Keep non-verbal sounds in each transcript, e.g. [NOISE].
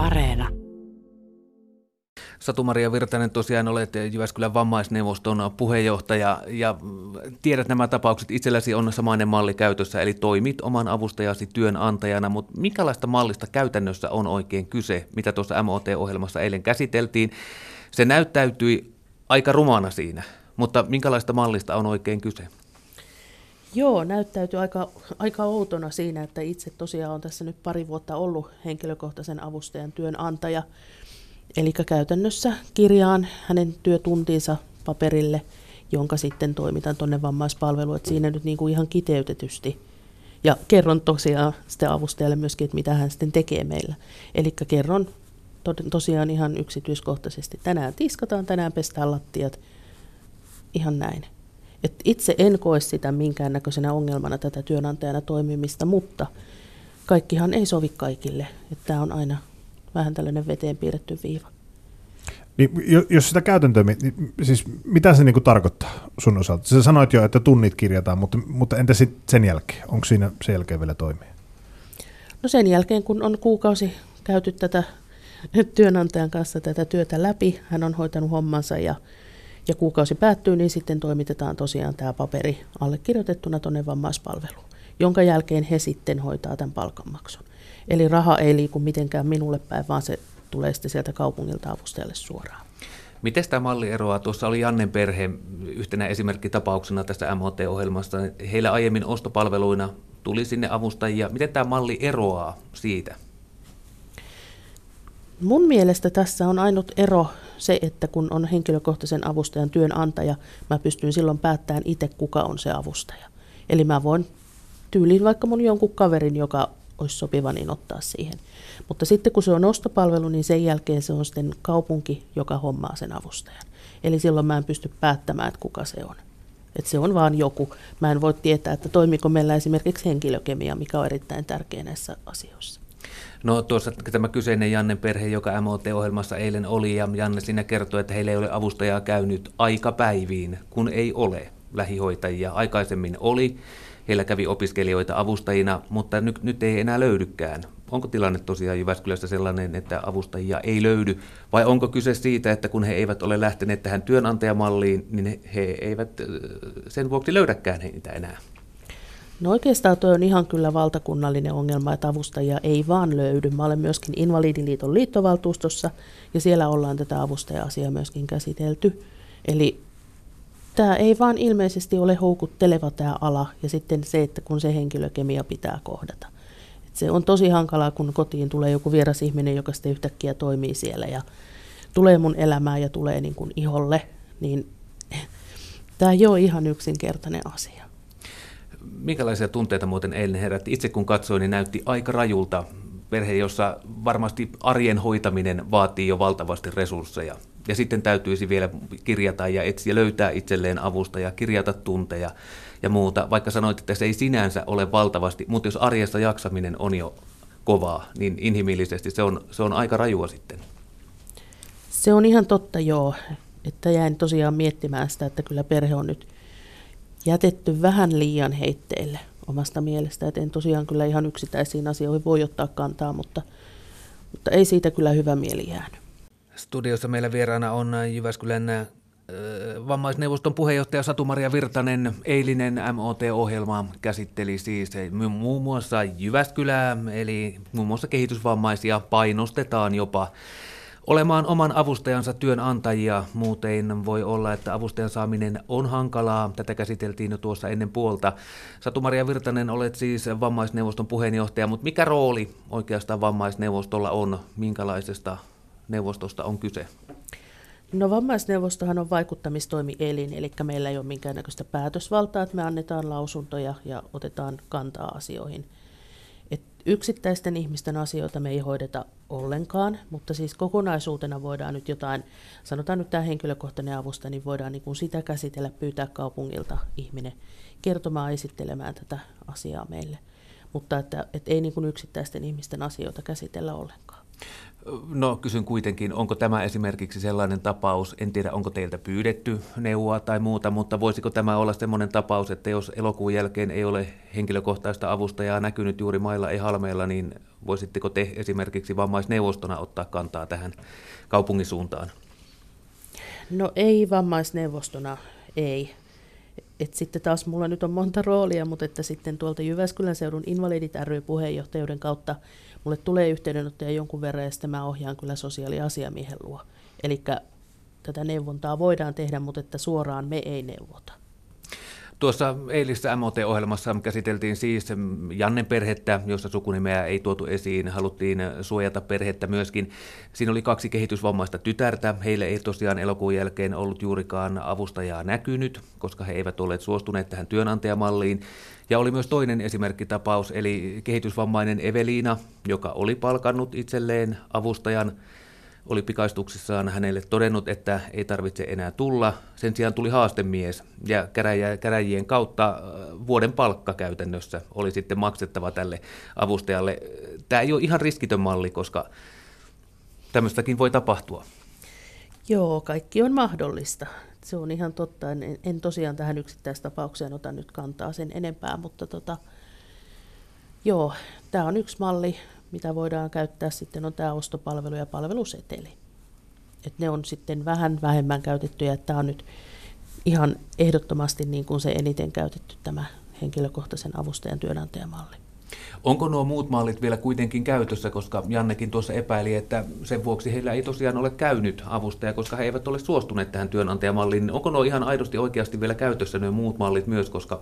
Areena. Satu-Maria Virtanen, tosiaan olet Jyväskylän vammaisneuvoston puheenjohtaja ja tiedät nämä tapaukset. Itselläsi on samainen malli käytössä, eli toimit oman avustajasi työnantajana, mutta minkälaista mallista käytännössä on oikein kyse, mitä tuossa MOT-ohjelmassa eilen käsiteltiin? Se näyttäytyi aika rumana siinä, mutta minkälaista mallista on oikein kyse? Joo, näyttäytyy aika, aika outona siinä, että itse tosiaan on tässä nyt pari vuotta ollut henkilökohtaisen avustajan työnantaja. Eli käytännössä kirjaan hänen työtuntinsa paperille, jonka sitten toimitan tuonne vammaispalveluun. Että siinä nyt niin kuin ihan kiteytetysti. Ja kerron tosiaan sitten avustajalle myöskin, että mitä hän sitten tekee meillä. Eli kerron tosiaan ihan yksityiskohtaisesti. Tänään tiskataan, tänään pestään lattiat. Ihan näin. Et itse en koe sitä minkäännäköisenä ongelmana tätä työnantajana toimimista, mutta kaikkihan ei sovi kaikille. Tämä on aina vähän tällainen veteen piirretty viiva. Niin, jos sitä käytäntöä, niin siis mitä se niinku tarkoittaa sun osalta? Sä sanoit jo, että tunnit kirjataan, mutta, mutta entä sit sen jälkeen? Onko siinä sen jälkeen vielä toimia? No sen jälkeen, kun on kuukausi käyty tätä työnantajan kanssa tätä työtä läpi, hän on hoitanut hommansa ja ja kuukausi päättyy, niin sitten toimitetaan tosiaan tämä paperi allekirjoitettuna tuonne vammaispalveluun, jonka jälkeen he sitten hoitaa tämän palkanmaksun. Eli raha ei liiku mitenkään minulle päin, vaan se tulee sitten sieltä kaupungilta avustajalle suoraan. Miten tämä malli eroaa? Tuossa oli Jannen perhe yhtenä esimerkkitapauksena tästä MHT-ohjelmasta. Heillä aiemmin ostopalveluina tuli sinne avustajia. Miten tämä malli eroaa siitä? Mun mielestä tässä on ainut ero se, että kun on henkilökohtaisen avustajan työnantaja, mä pystyn silloin päättämään itse, kuka on se avustaja. Eli mä voin tyyliin vaikka mun jonkun kaverin, joka olisi sopiva, niin ottaa siihen. Mutta sitten kun se on ostopalvelu, niin sen jälkeen se on sitten kaupunki, joka hommaa sen avustajan. Eli silloin mä en pysty päättämään, että kuka se on. Että se on vaan joku. Mä en voi tietää, että toimiko meillä esimerkiksi henkilökemia, mikä on erittäin tärkeä näissä asioissa. No tuossa tämä kyseinen Jannen perhe, joka MOT-ohjelmassa eilen oli, ja Janne siinä kertoi, että heillä ei ole avustajaa käynyt aikapäiviin, kun ei ole lähihoitajia. Aikaisemmin oli, heillä kävi opiskelijoita avustajina, mutta nyt, nyt ei enää löydykään. Onko tilanne tosiaan Jyväskylässä sellainen, että avustajia ei löydy, vai onko kyse siitä, että kun he eivät ole lähteneet tähän työnantajamalliin, niin he eivät sen vuoksi löydäkään heitä enää? No oikeastaan tuo on ihan kyllä valtakunnallinen ongelma, että avustajia ei vaan löydy. Mä olen myöskin Invalidiliiton liittovaltuustossa ja siellä ollaan tätä avustaja-asiaa myöskin käsitelty. Eli tämä ei vaan ilmeisesti ole houkutteleva tämä ala ja sitten se, että kun se henkilökemia pitää kohdata. Et se on tosi hankalaa, kun kotiin tulee joku vieras ihminen, joka sitten yhtäkkiä toimii siellä ja tulee mun elämään ja tulee niin kuin iholle, niin tämä ei ole ihan yksinkertainen asia minkälaisia tunteita muuten eilen herätti? Itse kun katsoin, niin näytti aika rajulta perhe, jossa varmasti arjen hoitaminen vaatii jo valtavasti resursseja. Ja sitten täytyisi vielä kirjata ja etsiä, löytää itselleen avusta ja kirjata tunteja ja muuta. Vaikka sanoit, että se ei sinänsä ole valtavasti, mutta jos arjessa jaksaminen on jo kovaa, niin inhimillisesti se on, se on aika rajua sitten. Se on ihan totta, joo. Että jäin tosiaan miettimään sitä, että kyllä perhe on nyt – jätetty vähän liian heitteille omasta mielestä. Et en tosiaan kyllä ihan yksittäisiin asioihin voi ottaa kantaa, mutta, mutta ei siitä kyllä hyvä mieli jäänyt. Studiossa meillä vieraana on Jyväskylän vammaisneuvoston puheenjohtaja Satu-Maria Virtanen. Eilinen MOT-ohjelma käsitteli siis muun muassa Jyväskylää, eli muun muassa kehitysvammaisia painostetaan jopa olemaan oman avustajansa työnantajia. Muuten voi olla, että avustajan saaminen on hankalaa. Tätä käsiteltiin jo tuossa ennen puolta. Satu-Maria Virtanen, olet siis vammaisneuvoston puheenjohtaja, mutta mikä rooli oikeastaan vammaisneuvostolla on? Minkälaisesta neuvostosta on kyse? No vammaisneuvostohan on vaikuttamistoimielin, eli meillä ei ole minkäännäköistä päätösvaltaa, että me annetaan lausuntoja ja otetaan kantaa asioihin – Yksittäisten ihmisten asioita me ei hoideta ollenkaan, mutta siis kokonaisuutena voidaan nyt jotain, sanotaan nyt tämä henkilökohtainen avusta, niin voidaan niin kuin sitä käsitellä, pyytää kaupungilta ihminen kertomaan, esittelemään tätä asiaa meille. Mutta että, että ei niin kuin yksittäisten ihmisten asioita käsitellä ollenkaan. No kysyn kuitenkin, onko tämä esimerkiksi sellainen tapaus, en tiedä onko teiltä pyydetty neuvoa tai muuta, mutta voisiko tämä olla sellainen tapaus, että jos elokuun jälkeen ei ole henkilökohtaista avustajaa näkynyt juuri mailla ei halmeilla, niin voisitteko te esimerkiksi vammaisneuvostona ottaa kantaa tähän kaupungin suuntaan? No ei vammaisneuvostona, ei. Et sitten taas mulla nyt on monta roolia, mutta että sitten tuolta Jyväskylän seudun Invalidit ry puheenjohtajuuden kautta mulle tulee yhteydenottoja jonkun verran ja sitten mä ohjaan kyllä sosiaaliasiamiehen luo. Eli tätä neuvontaa voidaan tehdä, mutta että suoraan me ei neuvota. Tuossa eilisessä MOT-ohjelmassa käsiteltiin siis Jannen perhettä, jossa sukunimeä ei tuotu esiin. Haluttiin suojata perhettä myöskin. Siinä oli kaksi kehitysvammaista tytärtä. Heille ei tosiaan elokuun jälkeen ollut juurikaan avustajaa näkynyt, koska he eivät olleet suostuneet tähän työnantajamalliin. Ja oli myös toinen esimerkkitapaus, eli kehitysvammainen Eveliina, joka oli palkannut itselleen avustajan oli pikaistuksissaan hänelle todennut, että ei tarvitse enää tulla. Sen sijaan tuli haastemies ja käräjien kautta äh, vuoden palkka käytännössä oli sitten maksettava tälle avustajalle. Tämä ei ole ihan riskitön malli, koska tämmöistäkin voi tapahtua. Joo, kaikki on mahdollista. Se on ihan totta. En, en tosiaan tähän yksittäistapaukseen ota nyt kantaa sen enempää, mutta tota, joo, tämä on yksi malli, mitä voidaan käyttää sitten on tämä ostopalvelu ja palveluseteli. Et ne on sitten vähän vähemmän käytettyjä, tämä on nyt ihan ehdottomasti niin kuin se eniten käytetty tämä henkilökohtaisen avustajan työnantajamalli. Onko nuo muut mallit vielä kuitenkin käytössä, koska Jannekin tuossa epäili, että sen vuoksi heillä ei tosiaan ole käynyt avustaja, koska he eivät ole suostuneet tähän työnantajamalliin. Onko nuo ihan aidosti oikeasti vielä käytössä nuo muut mallit myös, koska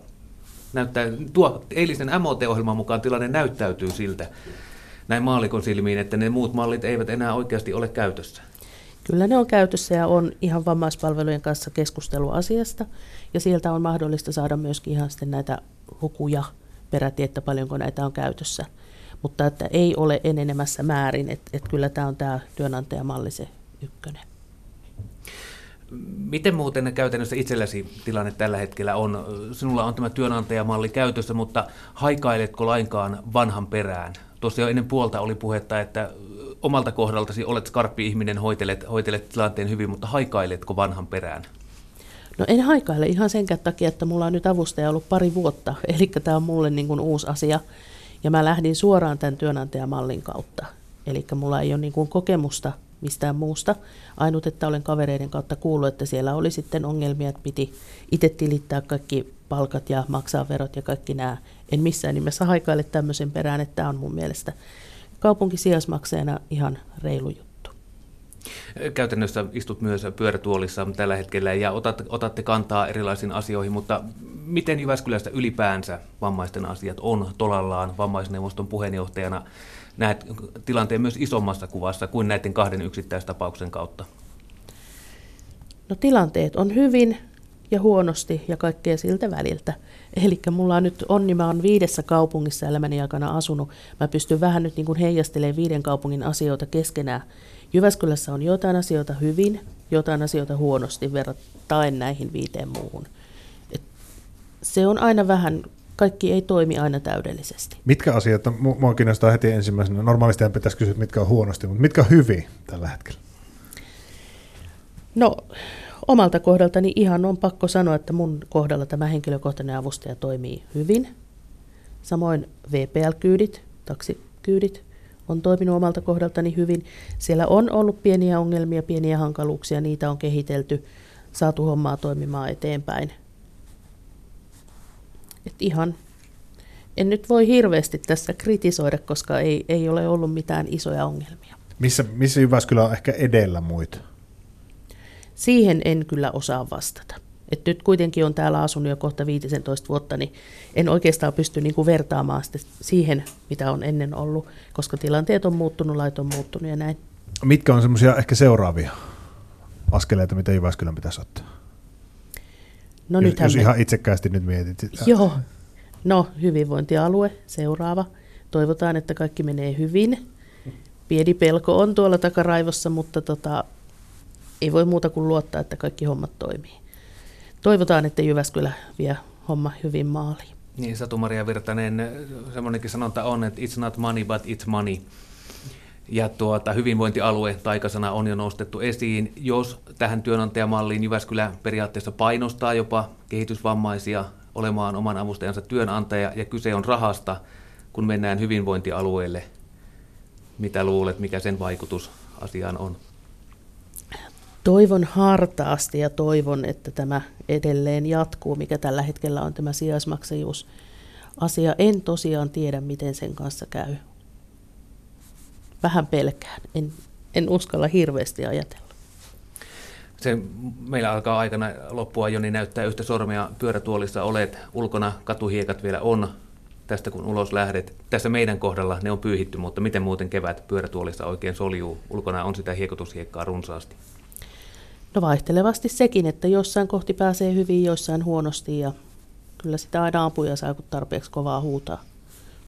näyttää, tuo eilisen MOT-ohjelman mukaan tilanne näyttäytyy siltä, näin maalikon silmiin, että ne muut mallit eivät enää oikeasti ole käytössä? Kyllä ne on käytössä ja on ihan vammaispalvelujen kanssa keskustelu asiasta. Ja sieltä on mahdollista saada myöskin ihan sitten näitä lukuja peräti, että paljonko näitä on käytössä. Mutta että ei ole enenemässä määrin, että, että kyllä tämä on tämä työnantajamalli se ykkönen. Miten muuten käytännössä itselläsi tilanne tällä hetkellä on? Sinulla on tämä työnantajamalli käytössä, mutta haikailetko lainkaan vanhan perään? Tuossa jo ennen puolta oli puhetta, että omalta kohdaltasi olet skarppi ihminen, hoitelet, hoitelet tilanteen hyvin, mutta haikailetko vanhan perään? No en haikaile ihan sen takia, että mulla on nyt avustaja ollut pari vuotta, [LAUGHS] eli tämä on mulle niin kuin uusi asia. Ja mä lähdin suoraan tämän työnantajamallin kautta. Eli mulla ei ole niin kuin kokemusta mistään muusta. Ainut, että olen kavereiden kautta kuullut, että siellä oli sitten ongelmia, että piti itse tilittää kaikki palkat ja maksaa verot ja kaikki nämä. En missään nimessä haikaile tämmöisen perään, että tämä on mun mielestä kaupunkisijaismaksajana ihan reilu juttu. Käytännössä istut myös pyörätuolissa tällä hetkellä ja otat, otatte kantaa erilaisiin asioihin, mutta miten Jyväskylästä ylipäänsä vammaisten asiat on tolallaan vammaisneuvoston puheenjohtajana? Näet tilanteen myös isommassa kuvassa kuin näiden kahden yksittäistapauksen kautta? No tilanteet on hyvin, ja huonosti ja kaikkea siltä väliltä. Eli mulla on nyt onni, mä oon viidessä kaupungissa elämäni aikana asunut. Mä pystyn vähän nyt niin kuin heijastelemaan viiden kaupungin asioita keskenään. Jyväskylässä on jotain asioita hyvin, jotain asioita huonosti verrattuna näihin viiteen muuhun. Et se on aina vähän, kaikki ei toimi aina täydellisesti. Mitkä asiat, mua kiinnostaa heti ensimmäisenä, normaalisti pitäisi kysyä, mitkä on huonosti, mutta mitkä on hyvin tällä hetkellä? No omalta kohdaltani ihan on pakko sanoa, että mun kohdalla tämä henkilökohtainen avustaja toimii hyvin. Samoin VPL-kyydit, taksikyydit on toiminut omalta kohdaltani hyvin. Siellä on ollut pieniä ongelmia, pieniä hankaluuksia, niitä on kehitelty, saatu hommaa toimimaan eteenpäin. Et ihan, en nyt voi hirveästi tässä kritisoida, koska ei, ei ole ollut mitään isoja ongelmia. Missä, missä Jyväskylä on ehkä edellä muita? Siihen en kyllä osaa vastata. Et nyt kuitenkin on täällä asunut jo kohta 15 vuotta, niin en oikeastaan pysty niinku vertaamaan sitä siihen, mitä on ennen ollut, koska tilanteet on muuttunut, lait on muuttunut ja näin. Mitkä on semmoisia ehkä seuraavia askeleita, mitä Jyväskylän pitäisi ottaa? No jos, jos me... ihan itsekkäästi nyt mietit sitä. Joo, no hyvinvointialue seuraava. Toivotaan, että kaikki menee hyvin. Pieni pelko on tuolla takaraivossa, mutta tota, ei voi muuta kuin luottaa, että kaikki hommat toimii. Toivotaan, että Jyväskylä vie homma hyvin maaliin. Niin, Satu-Maria Virtanen, semmoinenkin sanonta on, että it's not money, but it's money. Ja tuota, hyvinvointialue, taikasana on jo nostettu esiin. Jos tähän työnantajamalliin Jyväskylä periaatteessa painostaa jopa kehitysvammaisia olemaan oman avustajansa työnantaja, ja kyse on rahasta, kun mennään hyvinvointialueelle, mitä luulet, mikä sen vaikutus asiaan on? Toivon hartaasti ja toivon, että tämä edelleen jatkuu, mikä tällä hetkellä on tämä sijaismaksajuus. Asia en tosiaan tiedä, miten sen kanssa käy. Vähän pelkään. En, en uskalla hirveästi ajatella. Se, meillä alkaa aikana loppua jo, niin näyttää yhtä sormea pyörätuolissa olet. Ulkona katuhiekat vielä on tästä kun ulos lähdet. Tässä meidän kohdalla ne on pyyhitty, mutta miten muuten kevät pyörätuolissa oikein soljuu? Ulkona on sitä hiekotushiekkaa runsaasti. No vaihtelevasti sekin, että jossain kohti pääsee hyvin, joissain huonosti ja kyllä sitä aina ampuja saa, kun tarpeeksi kovaa huutaa.